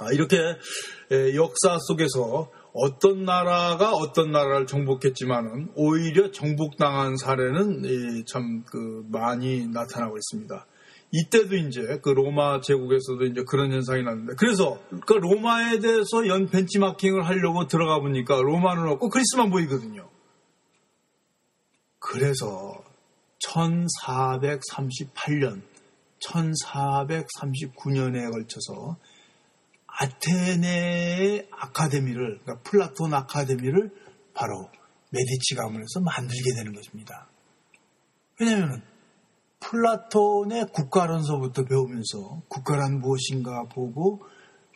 아, 이렇게 역사 속에서 어떤 나라가 어떤 나라를 정복했지만은 오히려 정복당한 사례는 참 그 많이 나타나고 있습니다. 이때도 이제 그 로마 제국에서도 이제 그런 현상이 났는데 그래서 그 로마에 대해서 연 벤치마킹을 하려고 들어가 보니까 로마는 없고 그리스만 보이거든요. 그래서 1438년, 1439년에 걸쳐서 아테네의 아카데미를, 그러니까 플라톤 아카데미를 바로 메디치 가문에서 만들게 되는 것입니다. 왜냐하면 플라톤의 국가론서부터 배우면서 국가란 무엇인가 보고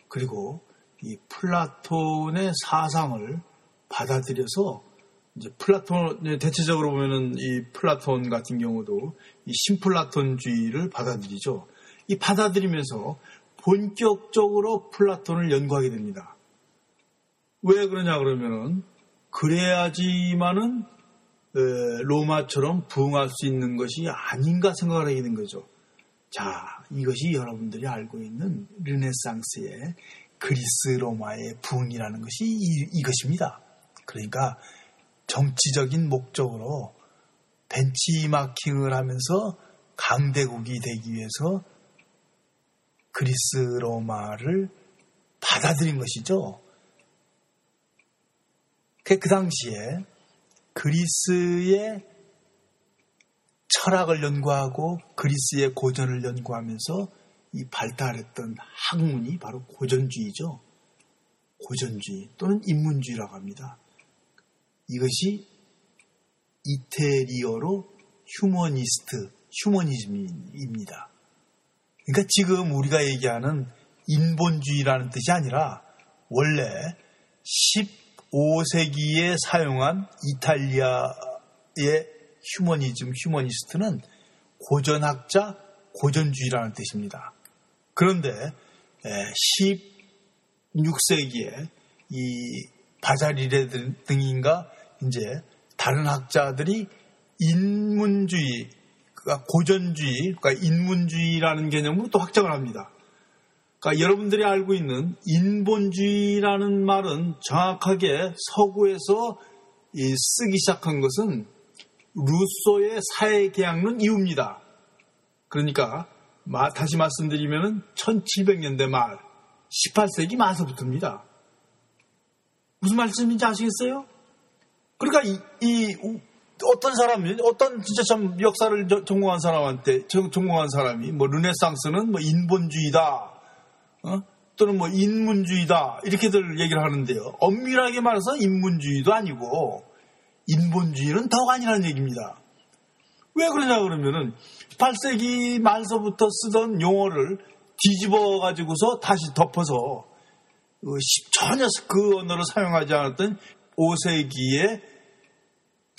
그리고 이 플라톤의 사상을 받아들여서 이제 플라톤 대체적으로 보면은 이 플라톤 같은 경우도 이 신플라톤주의를 받아들이죠. 이 받아들이면서 본격적으로 플라톤을 연구하게 됩니다. 왜 그러냐 그러면은 그래야지만은 로마처럼 부흥할 수 있는 것이 아닌가 생각을 하게 된 거죠. 자, 이것이 여러분들이 알고 있는 르네상스의 그리스 로마의 부흥이라는 것이 이, 이것입니다. 그러니까 정치적인 목적으로 벤치마킹을 하면서 강대국이 되기 위해서 그리스 로마를 받아들인 것이죠. 그, 그 당시에 그리스의 철학을 연구하고 그리스의 고전을 연구하면서 이 발달했던 학문이 바로 고전주의죠. 고전주의 또는 인문주의라고 합니다. 이것이 이태리어로 휴머니스트, 휴머니즘입니다. 그러니까 지금 우리가 얘기하는 인본주의라는 뜻이 아니라 원래 15세기에 사용한 이탈리아의 휴머니즘, 휴머니스트는 고전학자, 고전주의라는 뜻입니다. 그런데 16세기에 이 바자리레 등인가 이제 다른 학자들이 인문주의, 그러니까 고전주의, 그러니까 인문주의라는 개념으로 또 확장을 합니다. 그러니까 여러분들이 알고 있는 인본주의라는 말은 정확하게 서구에서 쓰기 시작한 것은 루소의 사회계약론 이후입니다. 그러니까 다시 말씀드리면 1700년대 말, 18세기 말서부터입니다. 무슨 말씀인지 아시겠어요? 그러니까 이, 이 어떤 사람이 어떤 진짜 참 역사를 전공한 사람한테 전공한 사람이 뭐 르네상스는 뭐 인본주의다 어? 또는 뭐 인문주의다 이렇게들 얘기를 하는데요. 엄밀하게 말해서 인문주의도 아니고 인본주의는 더욱 아니라는 얘기입니다. 왜 그러냐 그러면은 18세기 말서부터 쓰던 용어를 뒤집어 가지고서 다시 덮어서 그 전혀 그 언어를 사용하지 않았던 5세기의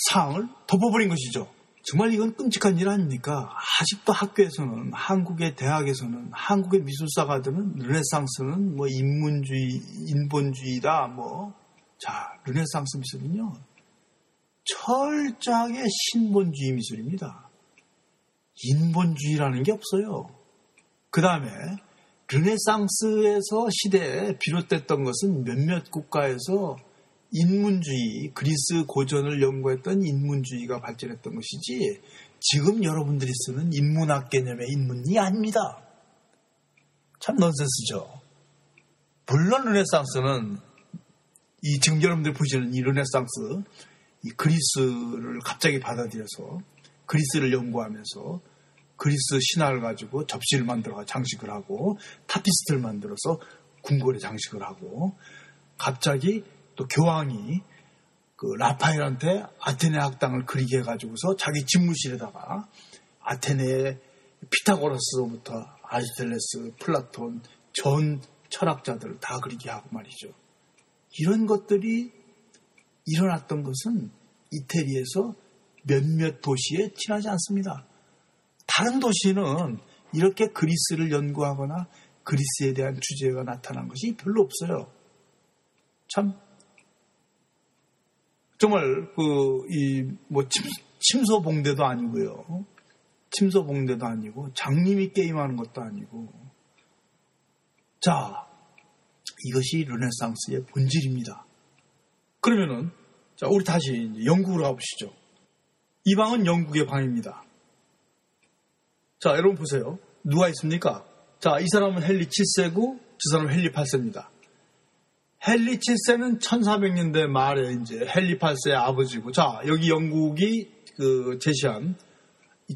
사항을 덮어버린 것이죠. 정말 이건 끔찍한 일 아닙니까? 아직도 학교에서는, 한국의 대학에서는, 한국의 미술사가들은 르네상스는 뭐 인문주의, 인본주의다, 뭐. 자, 르네상스 미술은요, 철저하게 신본주의 미술입니다. 인본주의라는 게 없어요. 그 다음에 르네상스에서 시대에 비롯됐던 것은 몇몇 국가에서 인문주의, 그리스 고전을 연구했던 인문주의가 발전했던 것이지 지금 여러분들이 쓰는 인문학 개념의 인문이 아닙니다. 참 넌센스죠. 물론 르네상스는 이 지금 여러분들이 보시는 이 르네상스 이 그리스를 갑자기 받아들여서 그리스를 연구하면서 그리스 신화를 가지고 접시를 만들어 장식을 하고 타피스트리를 만들어서 궁궐에 장식을 하고 갑자기 또 교황이 그 라파엘한테 아테네 학당을 그리게 해가지고서 자기 집무실에다가 아테네의 피타고라스로부터 아리스토텔레스, 플라톤, 전 철학자들을 다 그리게 하고 말이죠. 이런 것들이 일어났던 것은 이태리에서 몇몇 도시에 지나지 않습니다. 다른 도시는 이렇게 그리스를 연구하거나 그리스에 대한 주제가 나타난 것이 별로 없어요. 참 정말 그 이뭐 침소봉대도 아니고요. 침소봉대도 아니고 장님이 게임하는 것도 아니고 자, 이것이 르네상스의 본질입니다. 그러면은, 자, 우리 다시 영국으로 가보시죠. 이 방은 영국의 방입니다. 자, 여러분 보세요. 누가 있습니까? 자, 이 사람은 헨리 7세고, 저 사람은 헨리 8세입니다. 헨리 7세는 1400년대 말에 이제 헨리 8세의 아버지고, 자, 여기 영국이 그 제시한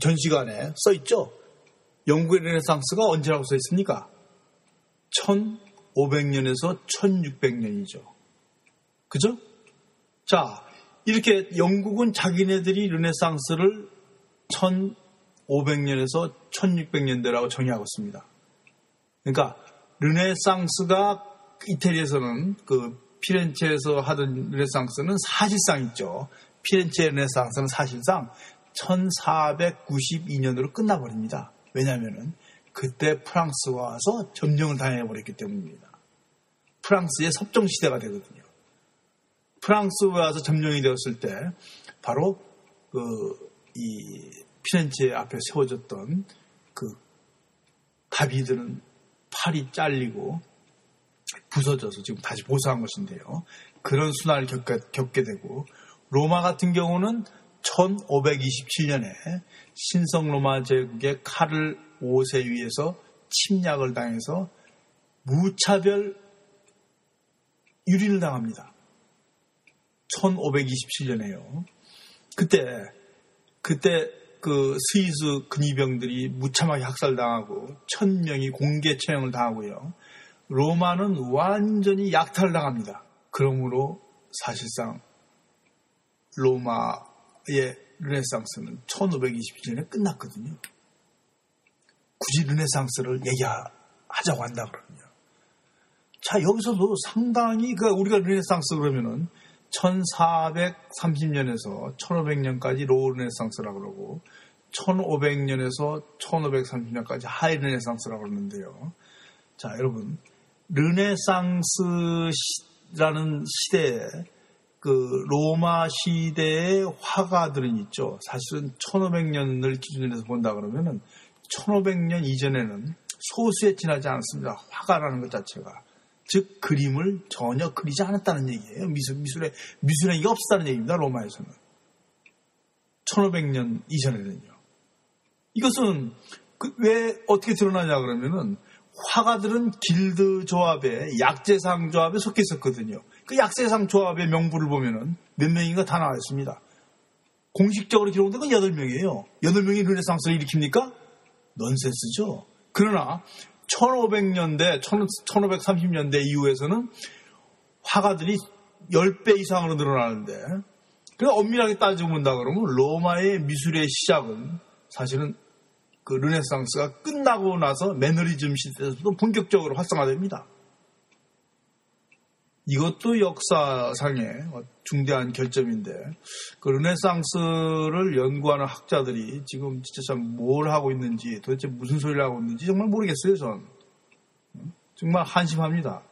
전시관에 써 있죠? 영국의 르네상스가 언제라고 써 있습니까? 1500년에서 1600년이죠. 그죠? 자, 이렇게 영국은 자기네들이 르네상스를 1500년에서 1600년대라고 정의하고 있습니다. 그러니까 르네상스가 이태리에서는 그 피렌체에서 하던 르네상스는 사실상 있죠. 피렌체 르네상스는 사실상 1492년으로 끝나버립니다. 왜냐하면 그때 프랑스가 와서 점령을 당해버렸기 때문입니다. 프랑스의 섭정 시대가 되거든요. 프랑스에 와서 점령이 되었을 때 바로 그 이 피렌체 앞에 세워졌던 그 다비드는 팔이 잘리고 부서져서 지금 다시 보수한 것인데요. 그런 순환을 겪게, 되고 로마 같은 경우는 1527년에 신성 로마 제국의 카를 5세 위에서 침략을 당해서 무차별 유린을 당합니다. 1527년에요. 그때 그때 그 스위스 근위병들이 무참하게 학살당하고 천 명이 공개 처형을 당하고요. 로마는 완전히 약탈당합니다. 그러므로 사실상 로마의 르네상스는 1527년에 끝났거든요. 굳이 르네상스를 얘기하자고 한다 그러면요. 자, 여기서도 상당히, 그, 우리가 르네상스 그러면은 1430년에서 1500년까지 low 르네상스라고 그러고 1500년에서 1530년까지 high 르네상스라고 그러는데요. 자, 여러분. 르네상스라는 시대에 그 로마 시대의 화가들은 있죠. 사실은 1500년을 기준으로 해서 본다 그러면은 1500년 이전에는 소수에 지나지 않았습니다. 화가라는 것 자체가. 즉 그림을 전혀 그리지 않았다는 얘기예요. 미술 미술에 미술에 이게 없었다는 얘기입니다. 로마에서는 1500년 이전에는요. 이것은 그 왜 어떻게 드러나냐 그러면은 화가들은 길드 조합에 약재상 조합에 속해 있었거든요. 그 약재상 조합의 명부를 보면은 몇 명인가 다 나와 있습니다. 공식적으로 기록된 건 8명이에요. 8명이 르네상스를 일으킵니까? 넌센스죠. 그러나 1500년대, 1530년대 이후에서는 화가들이 10배 이상으로 늘어나는데, 그냥 엄밀하게 따지고 본다 그러면 로마의 미술의 시작은 사실은 그 르네상스가 끝나고 나서 매너리즘 시대에서도 본격적으로 활성화됩니다. 이것도 역사상의 중대한 결점인데 그 르네상스를 연구하는 학자들이 지금 진짜 참 뭘 하고 있는지 도대체 무슨 소리를 하고 있는지 정말 모르겠어요 전. 정말 한심합니다.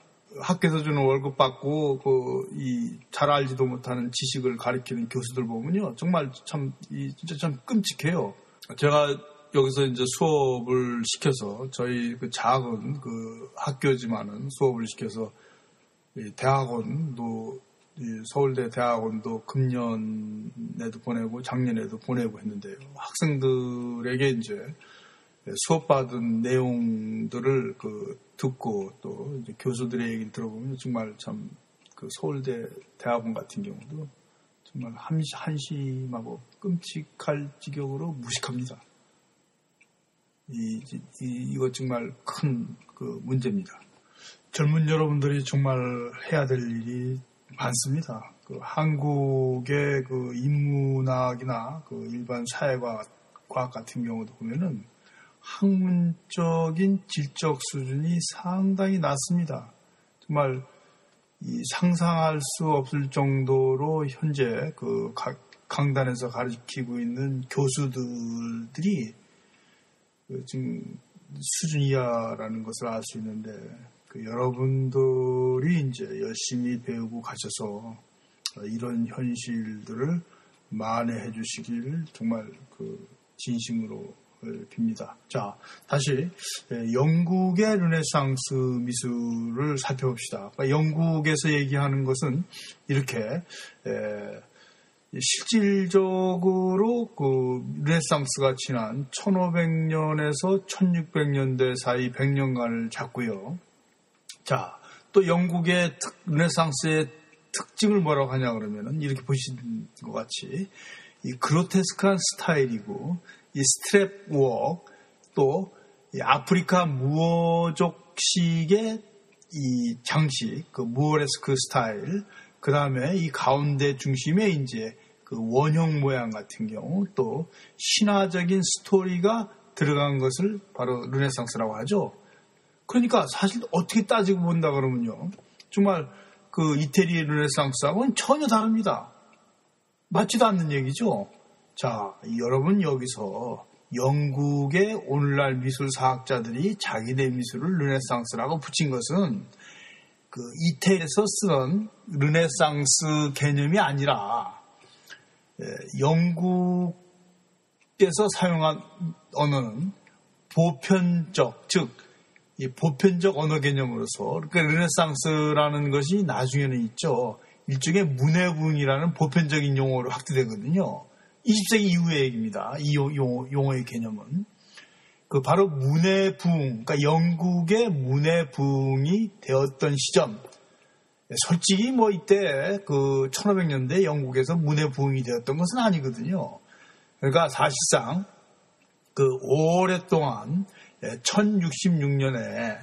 학교에서 주는 월급 받고 그 이 잘 알지도 못하는 지식을 가르치는 교수들 보면요. 정말 참 이 진짜 참 끔찍해요. 제가 여기서 이제 수업을 시켜서 저희 그 작은 그 학교지만은 수업을 시켜서 대학원도 서울대 대학원도 금년에도 보내고 작년에도 보내고 했는데요. 학생들에게 이제 수업받은 내용들을 그 듣고 또 교수들의 얘기를 들어보면 정말 참 그 서울대 대학원 같은 경우도 정말 한심하고 끔찍할 지경으로 무식합니다. 이, 이, 이거 정말 큰 그 문제입니다. 젊은 여러분들이 정말 해야 될 일이 많습니다. 그 한국의 그 인문학이나 그 일반 사회과학 과학 같은 경우도 보면은 학문적인 질적 수준이 상당히 낮습니다. 정말 상상할 수 없을 정도로 현재 그 강단에서 가르치고 있는 교수들이 그 지금 수준 이하라는 것을 알 수 있는데 그 여러분들이 이제 열심히 배우고 가셔서 이런 현실들을 만회해 주시길 정말 그 진심으로 빕니다. 자, 다시 영국의 르네상스 미술을 살펴봅시다. 그러니까 영국에서 얘기하는 것은 이렇게 실질적으로 그 르네상스가 지난 1500년에서 1600년대 사이 100년간을 잡고요. 자, 또 영국의 르네상스의 특징을 뭐라고 하냐 그러면은 이렇게 보시는 것 같이 이 그로테스크한 스타일이고 이 strapwork, 또 아프리카 무어족식의 이 장식, 그 Moresque 스타일, 그 다음에 이 가운데 중심에 이제 그 원형 모양 같은 경우 또 신화적인 스토리가 들어간 것을 바로 르네상스라고 하죠. 그러니까 사실 어떻게 따지고 본다 그러면요. 정말 그 이태리 르네상스하고는 전혀 다릅니다. 맞지도 않는 얘기죠. 자, 여러분 여기서 영국의 오늘날 미술 사학자들이 자기네 미술을 르네상스라고 붙인 것은 그 이태리에서 쓰는 르네상스 개념이 아니라 예, 영국에서 사용한 언어는 보편적, 즉, 보편적 언어 개념으로서, 그러니까 르네상스라는 것이 나중에는 있죠. 일종의 문해부이라는 보편적인 용어로 확대되거든요. 20세기 이후의 얘기입니다. 이 용어, 용어의 개념은. 그 바로 문해부흥, 그러니까 영국의 문해부흥이 되었던 시점. 솔직히 뭐 이때 그 1500년대 영국에서 문해부흥이 되었던 것은 아니거든요. 그러니까 사실상 그 오랫동안 1066년에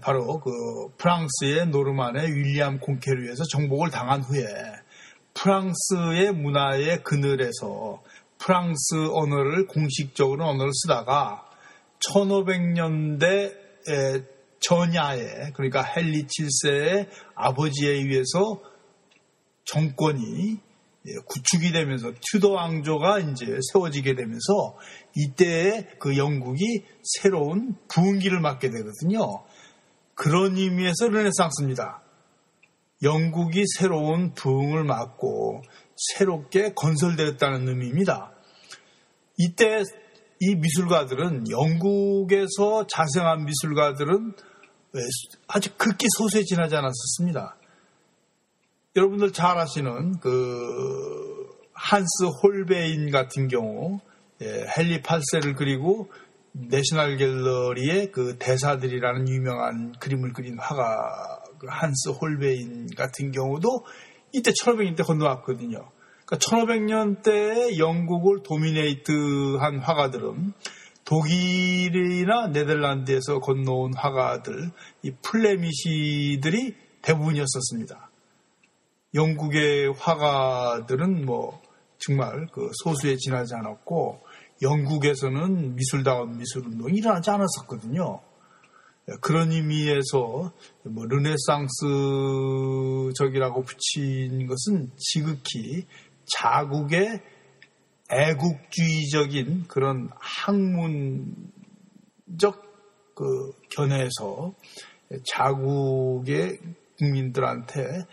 바로 그 프랑스의 노르만의 윌리엄 콩케르에서 정복을 당한 후에 프랑스의 문화의 그늘에서 프랑스 언어를 공식적으로 언어를 쓰다가 1500년대 전야에 그러니까 헨리 7세의 아버지에 의해서 정권이 구축이 되면서 튜더 왕조가 이제 세워지게 되면서 이때에 그 영국이 새로운 부흥기를 맞게 되거든요. 그런 의미에서 르네상스입니다. 영국이 새로운 부흥을 맞고 새롭게 건설되었다는 의미입니다. 이때 이 미술가들은 영국에서 자생한 미술가들은 아주 극히 소수에 지나지 않았었습니다. 여러분들 잘 아시는 그 한스 홀베인 같은 경우 예, 헨리 팔세를 그리고 내셔널 갤러리의 그 대사들이라는 유명한 그림을 그린 화가 그 한스 홀베인 같은 경우도 이때 1500년 대 건너왔거든요. 그러니까 1500년대에 영국을 도미네이트한 화가들은 독일이나 네덜란드에서 건너온 화가들, 이 플레미시들이 대부분이었었습니다. 영국의 화가들은 뭐 정말 그 소수에 지나지 않았고 영국에서는 미술다운 미술운동이 일어나지 않았었거든요. 그런 의미에서 뭐 르네상스적이라고 붙인 것은 지극히 자국의 애국주의적인 그런 학문적 그 견해에서 자국의 국민들한테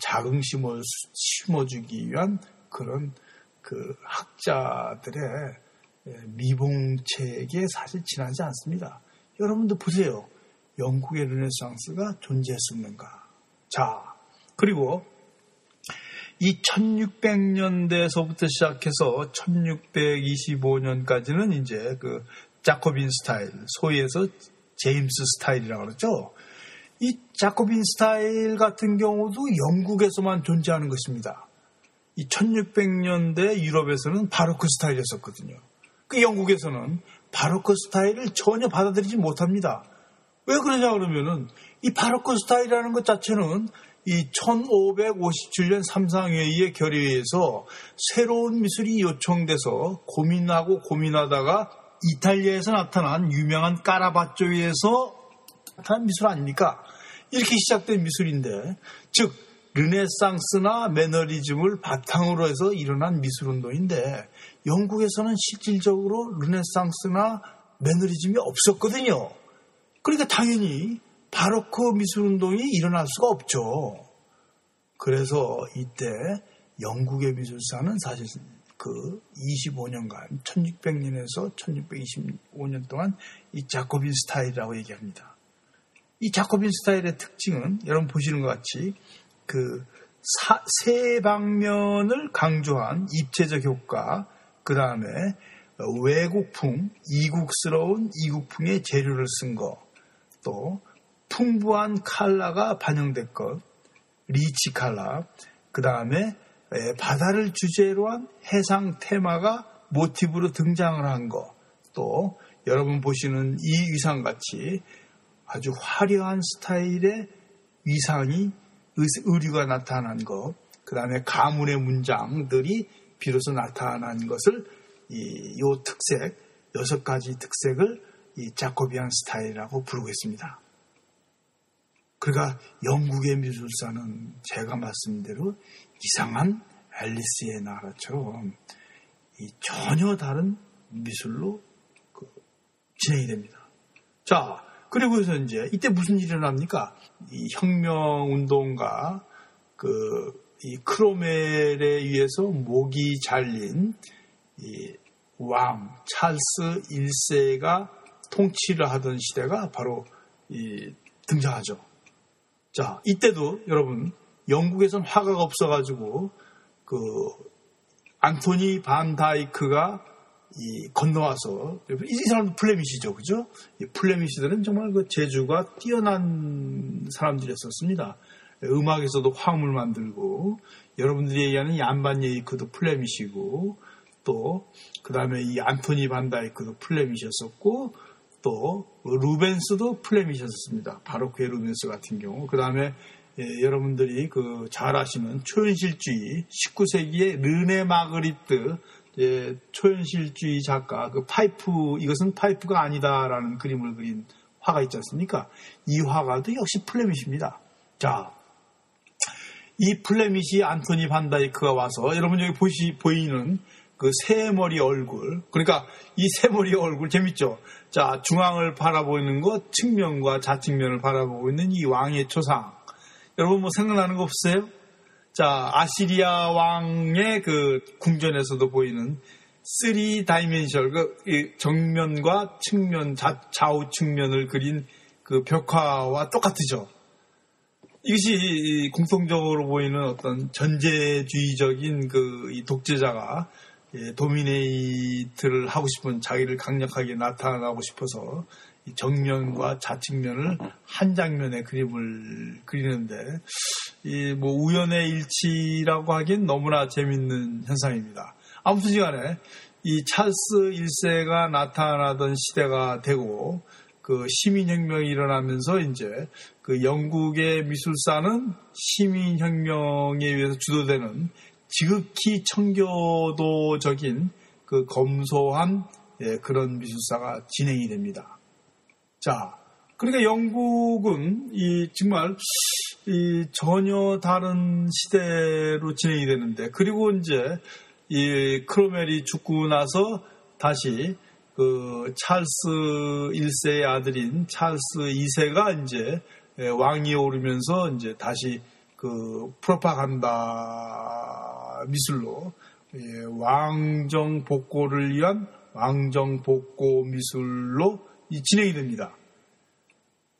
자긍심을 심어주기 위한 그런 그 학자들의 미봉책에 사실 지나지 않습니다. 여러분도 보세요. 영국의 르네상스가 존재했었는가. 자, 그리고 이 1600년대에서부터 시작해서 1625년까지는 이제 그 자코빈 스타일, 소위에서 제임스 스타일이라고 그러죠. 이 자코빈 스타일 같은 경우도 영국에서만 존재하는 것입니다. 이 1600년대 유럽에서는 바로크 스타일이었었거든요. 그 영국에서는 바로크 스타일을 전혀 받아들이지 못합니다. 왜 그러냐 그러면은 이 바로크 스타일이라는 것 자체는 이 1557년 삼상회의의 결의에서 새로운 미술이 요청돼서 고민하고 고민하다가 이탈리아에서 나타난 유명한 까라바쪼에서 나타난 미술 아닙니까? 이렇게 시작된 미술인데, 즉 르네상스나 매너리즘을 바탕으로 해서 일어난 미술 운동인데 영국에서는 실질적으로 르네상스나 매너리즘이 없었거든요. 그러니까 당연히 바로크 미술운동이 일어날 수가 없죠. 그래서 이때 영국의 미술사는 사실 그 25년간 1600년에서 1625년 동안 이 자코빈 스타일이라고 얘기합니다. 이 자코빈 스타일의 특징은 여러분 보시는 것 같이 그 세 방면을 강조한 입체적 효과, 그 다음에 외국풍, 이국스러운 이국풍의 재료를 쓴 거, 또 풍부한 칼라가 반영된 것, 리치 칼라, 그 다음에 바다를 주제로 한 해상 테마가 모티브로 등장을 한 거, 또 여러분 보시는 이 위상 같이 아주 화려한 스타일의 위상이 의류가 나타난 것, 그 다음에 가문의 문장들이 비로소 나타난 것을 이, 요 특색, 여섯 가지 특색을 이 자코비안 스타일이라고 부르고 있습니다. 그러니까 영국의 미술사는 제가 말씀대로 이상한 앨리스의 나라처럼 전혀 다른 미술로 그 진행이 됩니다. 자, 그리고서 이제 이때 무슨 일이 일어납니까? 이 혁명 운동가 그 이 크로멜에 의해서 목이 잘린 이 왕 찰스 1세가 통치를 하던 시대가 바로 이 등장하죠. 자, 이때도 여러분 영국에선 화가가 없어가지고 그 안토니 반 다이크가 이 건너와서 이 사람도 플레미시죠, 그죠? 이 플레미시들은 정말 그 재주가 뛰어난 사람들이었었습니다. 음악에서도 화음을 만들고 여러분들이 얘기하는 얀반 예이크도 플레미시고 또 그 다음에 이 안토니 반 다이크도 플레미시였었고 또 루벤스도 플레미시였습니다. 바로크의 루벤스 같은 경우 그 다음에 예, 여러분들이 그 잘 아시는 초현실주의 19세기의 르네 마그리트 예, 초현실주의 작가 그 파이프 이것은 파이프가 아니다라는 그림을 그린 화가 있지 않습니까? 이 화가도 역시 Flemish입니다. 자, 이 Flemish 안토니 반다이크가 와서 여러분 여기 보시 보이는 그 세 머리 얼굴 그러니까 이 세 머리 얼굴 재밌죠? 자 중앙을 바라보는 것 측면과 좌측면을 바라보고 있는 이 왕의 초상 여러분 뭐 생각나는 거 없어요? 자, 아시리아 왕의 그 궁전에서도 보이는 3 다이멘셜, 그 정면과 측면, 좌, 좌우 측면을 그린 그 벽화와 똑같으죠. 이것이 공통적으로 보이는 어떤 전제주의적인 그 독재자가 예, 도미네이트를 하고 싶은 자기를 강력하게 나타나고 싶어서 정면과 좌측면을 한 장면의 그림을 그리는데 이 뭐 우연의 일치라고 하긴 너무나 재밌는 현상입니다. 아무튼 간에 이 찰스 1세가 나타나던 시대가 되고 그 시민혁명이 일어나면서 이제 그 영국의 미술사는 시민혁명에 의해서 주도되는 지극히 청교도적인 그 검소한 예, 그런 미술사가 진행이 됩니다. 자, 그러니까 영국은 이 정말 이 전혀 다른 시대로 진행이 되는데 그리고 이제 이 크로멜이 죽고 나서 다시 그 찰스 1세의 아들인 찰스 2세가 이제 왕위에 오르면서 이제 다시 그 프로파간다 미술로 왕정 복고를 위한 왕정 복고 미술로 진행이 됩니다.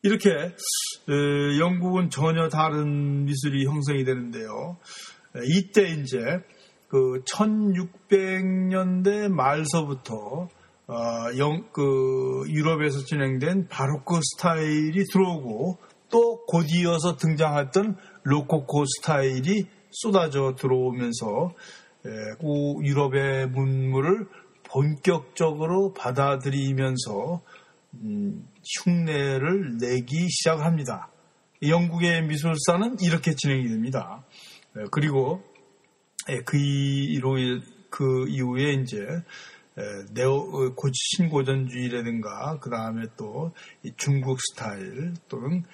이렇게 영국은 전혀 다른 미술이 형성이 되는데요. 이때 이제 그 1600년대 말서부터 어, 영, 그 유럽에서 진행된 바로크 스타일이 들어오고 또 곧이어서 등장했던 로코코 스타일이 쏟아져 들어오면서 그 유럽의 문물을 본격적으로 받아들이면서 음, 흉내를 내기 시작합니다. 영국의 미술사는 이렇게 진행이 됩니다. 그리고 그, 이로, 그 이후에 이제 네오 신고전주의라든가 그 다음에 또 중국 스타일 또는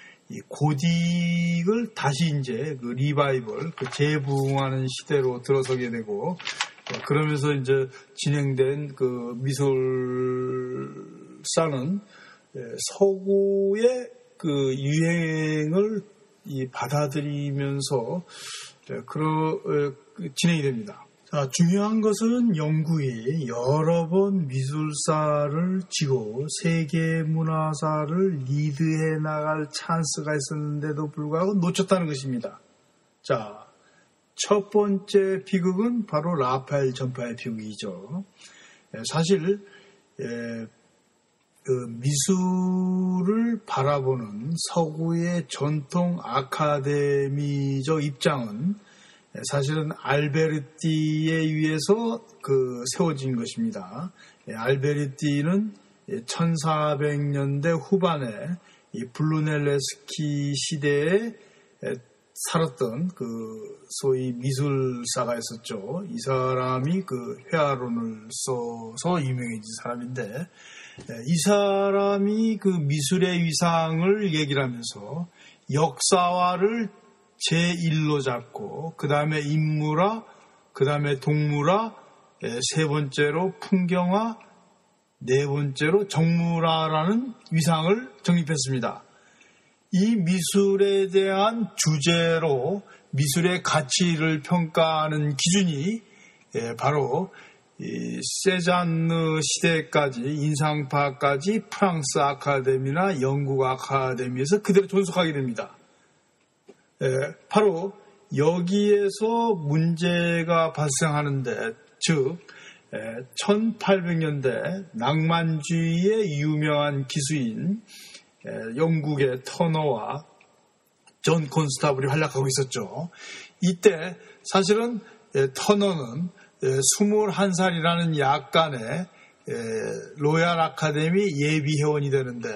고딕을 다시 이제 그 리바이벌 그 재부흥하는 시대로 들어서게 되고 그러면서 이제 진행된 그 미술사는 서구의 그 유행을 받아들이면서 그러, 진행이 됩니다. 자, 중요한 것은 영국이 여러 번 미술사를 지고 세계 문화사를 리드해 나갈 찬스가 있었는데도 불구하고 놓쳤다는 것입니다. 자, 첫 번째 비극은 바로 라파엘 전파의 비극이죠. 예, 사실 예, 그 미술을 바라보는 서구의 전통 아카데미적 입장은 사실은 알베르티에 의해서 그 세워진 것입니다. 예, 알베르티는 1400년대 후반에 이 브루넬레스키 시대에 살았던 그 소위 미술사가 있었죠. 이 사람이 그 회화론을 써서 유명해진 사람인데 이 사람이 그 미술의 위상을 얘기를 하면서 역사화를 제1로 잡고 그 다음에 인물화, 그 다음에 동물화, 세 번째로 풍경화, 네 번째로 정물화라는 위상을 정립했습니다. 이 미술에 대한 주제로 미술의 가치를 평가하는 기준이 바로 세잔느 시대까지 인상파까지 프랑스 아카데미나 영국 아카데미에서 그대로 존속하게 됩니다. 바로 여기에서 문제가 발생하는데 즉 1800년대 낭만주의의 유명한 기수인 영국의 터너와 존 콘스타블이 활약하고 있었죠. 이때 사실은 터너는 21살이라는 약관의 Royal Academy 예비 회원이 되는데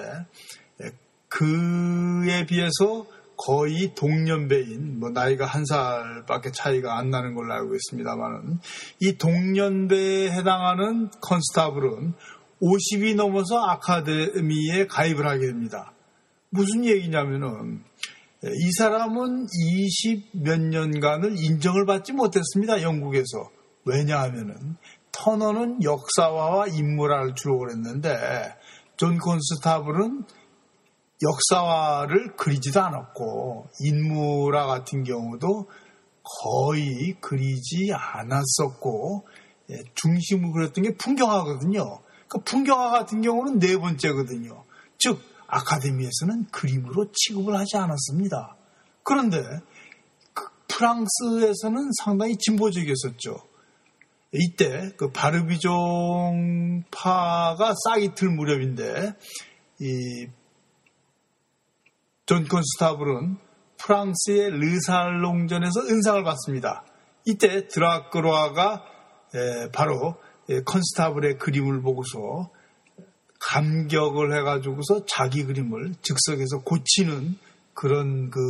그에 비해서 거의 동년배인 뭐 나이가 한 살밖에 차이가 안 나는 걸로 알고 있습니다만은 이 동년배에 해당하는 컨스타블은 50이 넘어서 아카데미에 가입을 하게 됩니다. 무슨 얘기냐면은 이 사람은 20 몇 년간을 인정을 받지 못했습니다. 영국에서. 왜냐하면은 터너는 역사화와 인물화를 주로 그렸는데 존 콘스타블은 역사화를 그리지도 않았고 인물화 같은 경우도 거의 그리지 않았었고 예, 중심을 그렸던 게 풍경화거든요. 그 풍경화 같은 경우는 네 번째거든요. 즉 아카데미에서는 그림으로 취급을 하지 않았습니다. 그런데 그 프랑스에서는 상당히 진보적이었었죠. 이때 그 바르비종파가 싹이 틀 무렵인데 이 존 컨스타블은 프랑스의 Le Salon전에서 은상을 받습니다. 이때 드라크로아가 바로 컨스타블의 그림을 보고서 감격을 해가지고서 자기 그림을 즉석에서 고치는 그런 그,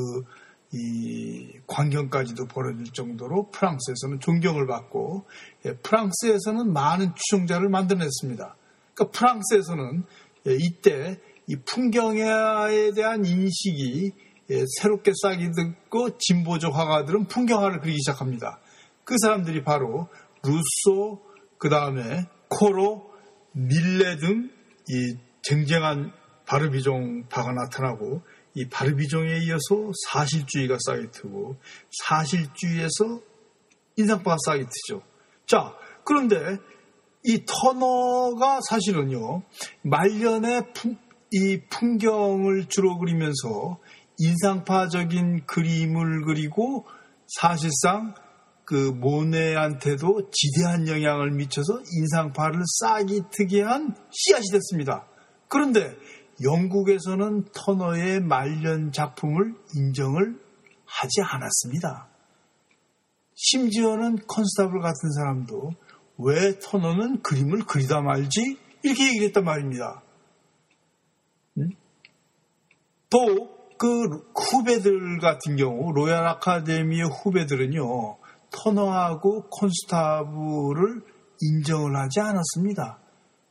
이 광경까지도 벌어질 정도로 프랑스에서는 존경을 받고, 프랑스에서는 많은 추종자를 만들어냈습니다. 그러니까 프랑스에서는 이때 이 풍경화에 대한 인식이 새롭게 싹이 듣고 진보적 화가들은 풍경화를 그리기 시작합니다. 그 사람들이 바로 루소, 그 다음에 코로, 밀레 등 이 쟁쟁한 바르비종 파가 나타나고 이 바르비종에 이어서 사실주의가 싹이 트고 사실주의에서 인상파가 싹이 트죠. 자, 그런데 이 터너가 사실은요, 말년에 풍, 이 풍경을 주로 그리면서 인상파적인 그림을 그리고 사실상 그 모네한테도 지대한 영향을 미쳐서 인상파를 싹이 트게 한 씨앗이 됐습니다. 그런데 영국에서는 터너의 말년 작품을 인정을 하지 않았습니다. 심지어는 컨스타블 같은 사람도 왜 터너는 그림을 그리다 말지? 이렇게 얘기를 했단 말입니다. 음? 또 그 후배들 같은 경우 로얄 아카데미의 후배들은요 터너하고 콘스타블을 인정을 하지 않았습니다.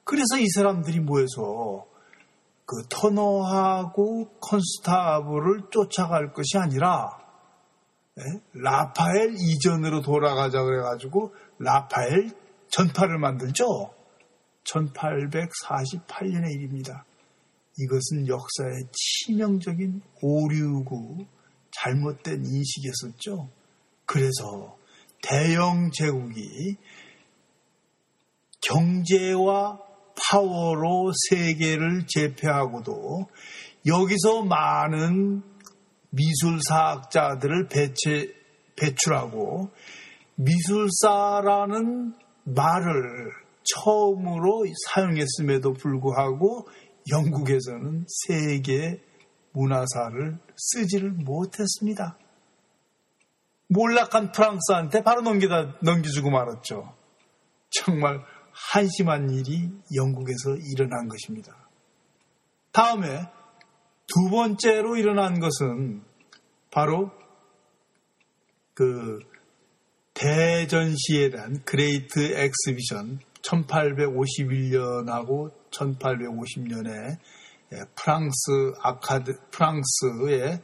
그래서 이 사람들이 모여서 그 터너하고 콘스타블을 쫓아갈 것이 아니라 네? 라파엘 이전으로 돌아가자 그래가지고 라파엘 전파를 만들죠. 1848년의 일입니다. 이것은 역사의 치명적인 오류고 잘못된 인식이었었죠. 그래서 대영 제국이 경제와 파워로 세계를 제패하고도 여기서 많은 미술사학자들을 배치, 배출하고 미술사라는 말을 처음으로 사용했음에도 불구하고 영국에서는 세계 문화사를 쓰지를 못했습니다. 몰락한 프랑스한테 바로 넘기다, 넘겨주고 말았죠. 정말 한심한 일이 영국에서 일어난 것입니다. 다음에 두 번째로 일어난 것은 바로 그 대전시에 대한 Great Exhibition 1851년하고 1850년에 프랑스 아카드 프랑스의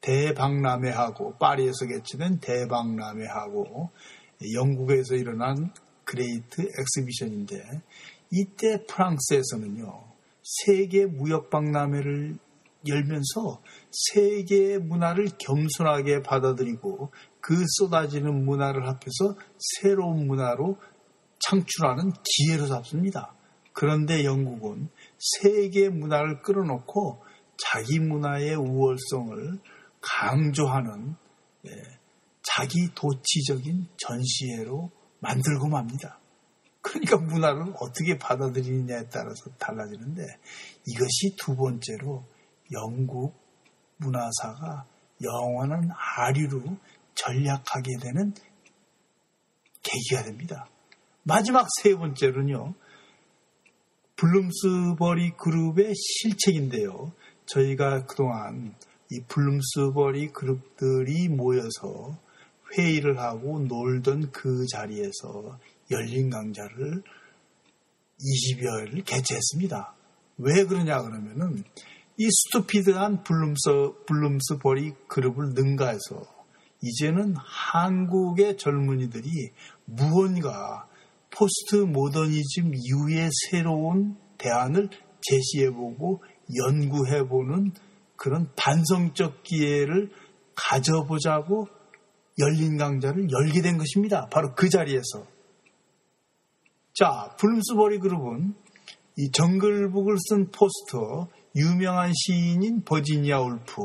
대박람회하고 파리에서 개최된 대박람회하고 영국에서 일어난 Great Exhibition인데 이때 프랑스에서는요 세계 무역박람회를 열면서 세계의 문화를 겸손하게 받아들이고 그 쏟아지는 문화를 합해서 새로운 문화로 창출하는 기회로 잡습니다. 그런데 영국은 세계 문화를 끌어놓고 자기 문화의 우월성을 강조하는 예, 자기 도치적인 전시회로 만들고 맙니다. 그러니까 문화를 어떻게 받아들이느냐에 따라서 달라지는데 이것이 두 번째로 영국 문화사가 영원한 아류로 전략하게 되는 계기가 됩니다. 마지막 세 번째로는요. 블룸스버리 그룹의 실책인데요. 저희가 그동안 이 블룸스버리 그룹들이 모여서 회의를 하고 놀던 그 자리에서 열린 강좌를 20여일 개최했습니다. 왜 그러냐 그러면은 이 stupid한 블룸스, 블룸스버리 그룹을 능가해서 이제는 한국의 젊은이들이 무언가 포스트 모더니즘 이후의 새로운 대안을 제시해보고 연구해보는 그런 반성적 기회를 가져보자고 열린 강좌를 열게 된 것입니다. 바로 그 자리에서. 자, 블룸스버리 그룹은 이 정글북을 쓴 포스터, 유명한 시인인 버지니아 울프,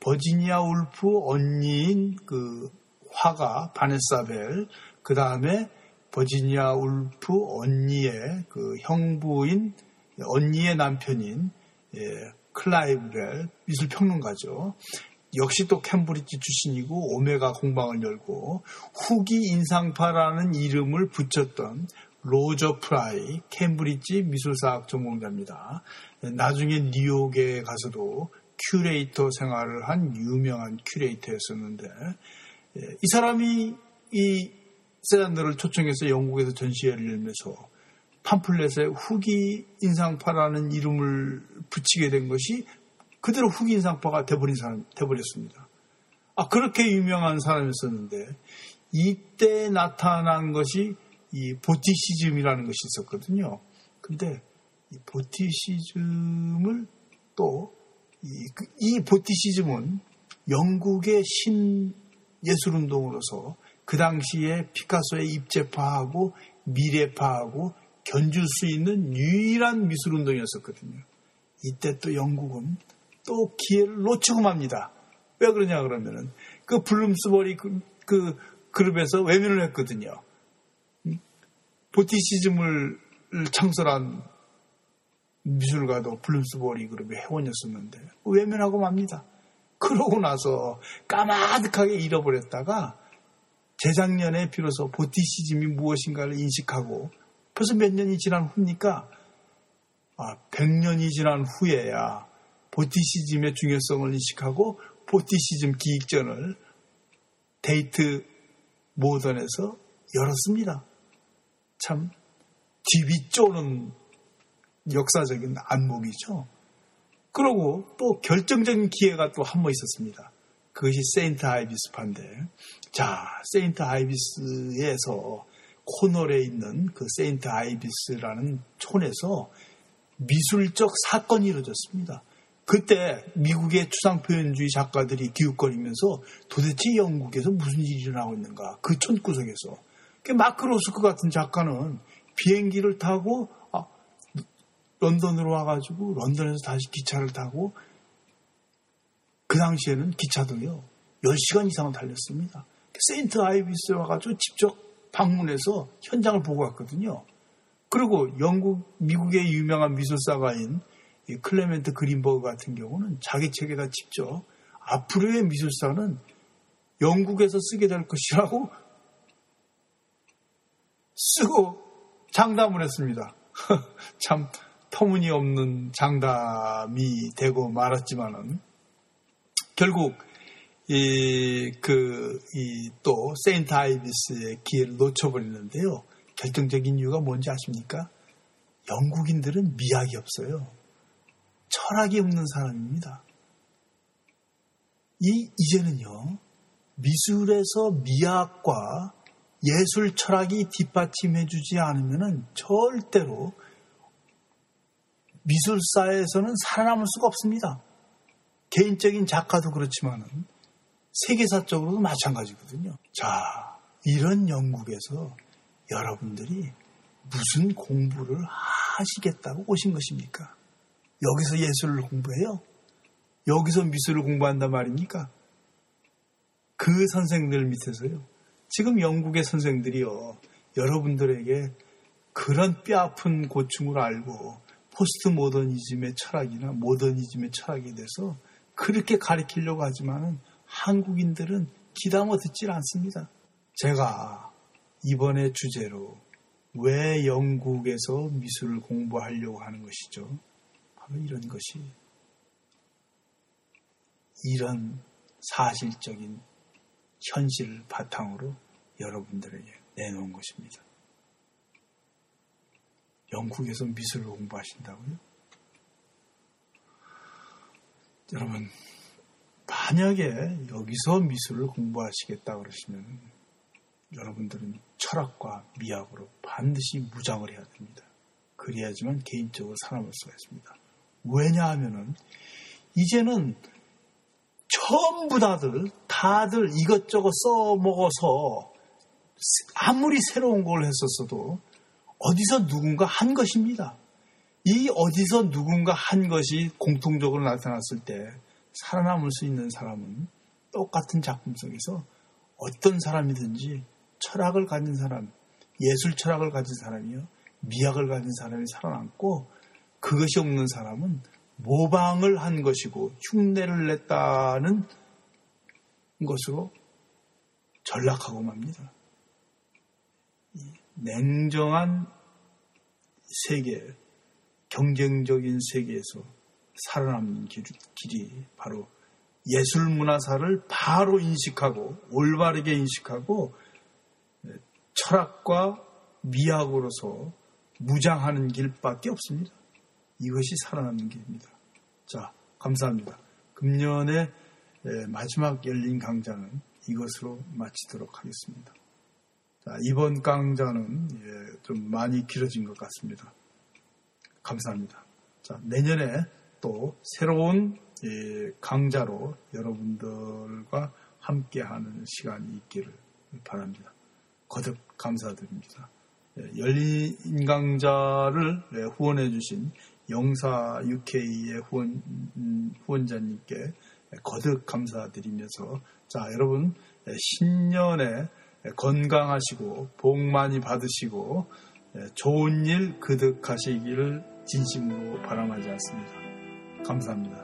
버지니아 울프 언니인 그 화가 바네사벨, 그 다음에 버지니아 울프 언니의 그 형부인 언니의 남편인 예, 클라이브벨 미술 평론가죠. 역시 또 캠브리지 출신이고 오메가 공방을 열고 후기 인상파라는 이름을 붙였던 로저 프라이 캠브리지 미술사학 전공자입니다. 나중에 뉴욕에 가서도 큐레이터 생활을 한 유명한 큐레이터였었는데 예, 이 사람이 이 세잔 등을 초청해서 영국에서 전시회를 열면서 팜플렛에 후기 인상파라는 이름을 붙이게 된 것이 그대로 후기 인상파가 돼버린 사람, 돼버렸습니다. 아, 그렇게 유명한 사람이었었는데, 이때 나타난 것이 이 보티시즘이라는 것이 있었거든요. 근데 이 보티시즘을 또, 이, 그, 이 보티시즘은 영국의 신 예술운동으로서 그 당시에 피카소의 입체파하고 미래파하고 견줄 수 있는 유일한 미술 운동이었었거든요. 이때 또 영국은 또 기회를 놓치고 맙니다. 왜 그러냐 그러면은 그 블룸스버리 그, 그 그룹에서 외면을 했거든요. 보티시즘을 창설한 미술가도 블룸스버리 그룹의 회원이었었는데 외면하고 맙니다. 그러고 나서 까마득하게 잃어버렸다가 재작년에 비로소 보티시즘이 무엇인가를 인식하고 벌써 몇 년이 지난 후니까 아, 100년이 지난 후에야 보티시즘의 중요성을 인식하고 보티시즘 기획전을 테이트 모던에서 열었습니다. 참 뒤비 쪼는 역사적인 안목이죠. 그러고 또 결정적인 기회가 또 한 번 있었습니다. 그것이 세인트 아이비스파인데 자 세인트 아이비스에서 콘월에 있는 그 세인트 아이비스라는 촌에서 미술적 사건이 이루어졌습니다. 그때 미국의 추상표현주의 작가들이 기웃거리면서 도대체 영국에서 무슨 일이 일어나고 있는가 그 촌구석에서 그 마크 로스크 같은 작가는 비행기를 타고 아, 런던으로 와가지고 런던에서 다시 기차를 타고 그 당시에는 기차도요 10시간 이상을 달렸습니다. 세인트 아이비스에 와가지고 직접 방문해서 현장을 보고 왔거든요. 그리고 영국, 미국의 유명한 미술사가인 클레멘트 그린버그 같은 경우는 자기 책에다 직접 앞으로의 미술사는 영국에서 쓰게 될 것이라고 쓰고 장담을 했습니다. 참 터무니없는 장담이 되고 말았지만은 결국 이, 그, 이, 또, 세인트 아이비스의 기회를 놓쳐버리는데요. 결정적인 이유가 뭔지 아십니까? 영국인들은 미학이 없어요. 철학이 없는 사람입니다. 이, 이제는요, 미술에서 미학과 예술 철학이 뒷받침해주지 않으면 절대로 미술사에서는 살아남을 수가 없습니다. 개인적인 작가도 그렇지만은 세계사적으로도 마찬가지거든요. 자, 이런 영국에서 여러분들이 무슨 공부를 하시겠다고 오신 것입니까? 여기서 예술을 공부해요? 여기서 미술을 공부한단 말입니까? 그 선생들 밑에서요. 지금 영국의 선생들이요. 여러분들에게 그런 뼈아픈 고충을 알고 포스트 모더니즘의 철학이나 모더니즘의 철학에 대해서 그렇게 가르치려고 하지만은 한국인들은 기담아 듣질 않습니다. 제가 이번에 주제로 왜 영국에서 미술을 공부하려고 하는 것이죠. 바로 이런 것이 이런 사실적인 현실을 바탕으로 여러분들에게 내놓은 것입니다. 영국에서 미술을 공부하신다고요? 여러분, 만약에 여기서 미술을 공부하시겠다 그러시면 여러분들은 철학과 미학으로 반드시 무장을 해야 됩니다. 그래야지만 개인적으로 살아볼 수가 있습니다. 왜냐하면은 이제는 전부 다들 다들 이것저것 써먹어서 아무리 새로운 걸 했었어도 어디서 누군가 한 것입니다. 이 어디서 누군가 한 것이 공통적으로 나타났을 때 살아남을 수 있는 사람은 똑같은 작품 속에서 어떤 사람이든지 철학을 가진 사람, 예술 철학을 가진 사람이요, 미학을 가진 사람이 살아남고 그것이 없는 사람은 모방을 한 것이고 흉내를 냈다는 것으로 전락하고 맙니다. 냉정한 세계, 경쟁적인 세계에서 살아남는 길, 길이 바로 예술 문화사를 바로 인식하고 올바르게 인식하고 철학과 미학으로서 무장하는 길밖에 없습니다. 이것이 살아남는 길입니다. 자, 감사합니다. 금년의 마지막 열린 강좌는 이것으로 마치도록 하겠습니다. 자, 이번 강좌는 좀 많이 길어진 것 같습니다. 감사합니다. 자, 내년에 또 새로운 강좌로 여러분들과 함께하는 시간이 있기를 바랍니다. 거듭 감사드립니다. 열린 강좌를 후원해 주신 영사 UK의 후원, 음, 후원자님께 거듭 감사드리면서 자 여러분 신년에 건강하시고 복 많이 받으시고 좋은 일 그득하시기를 진심으로 바람하지 않습니다. 감사합니다.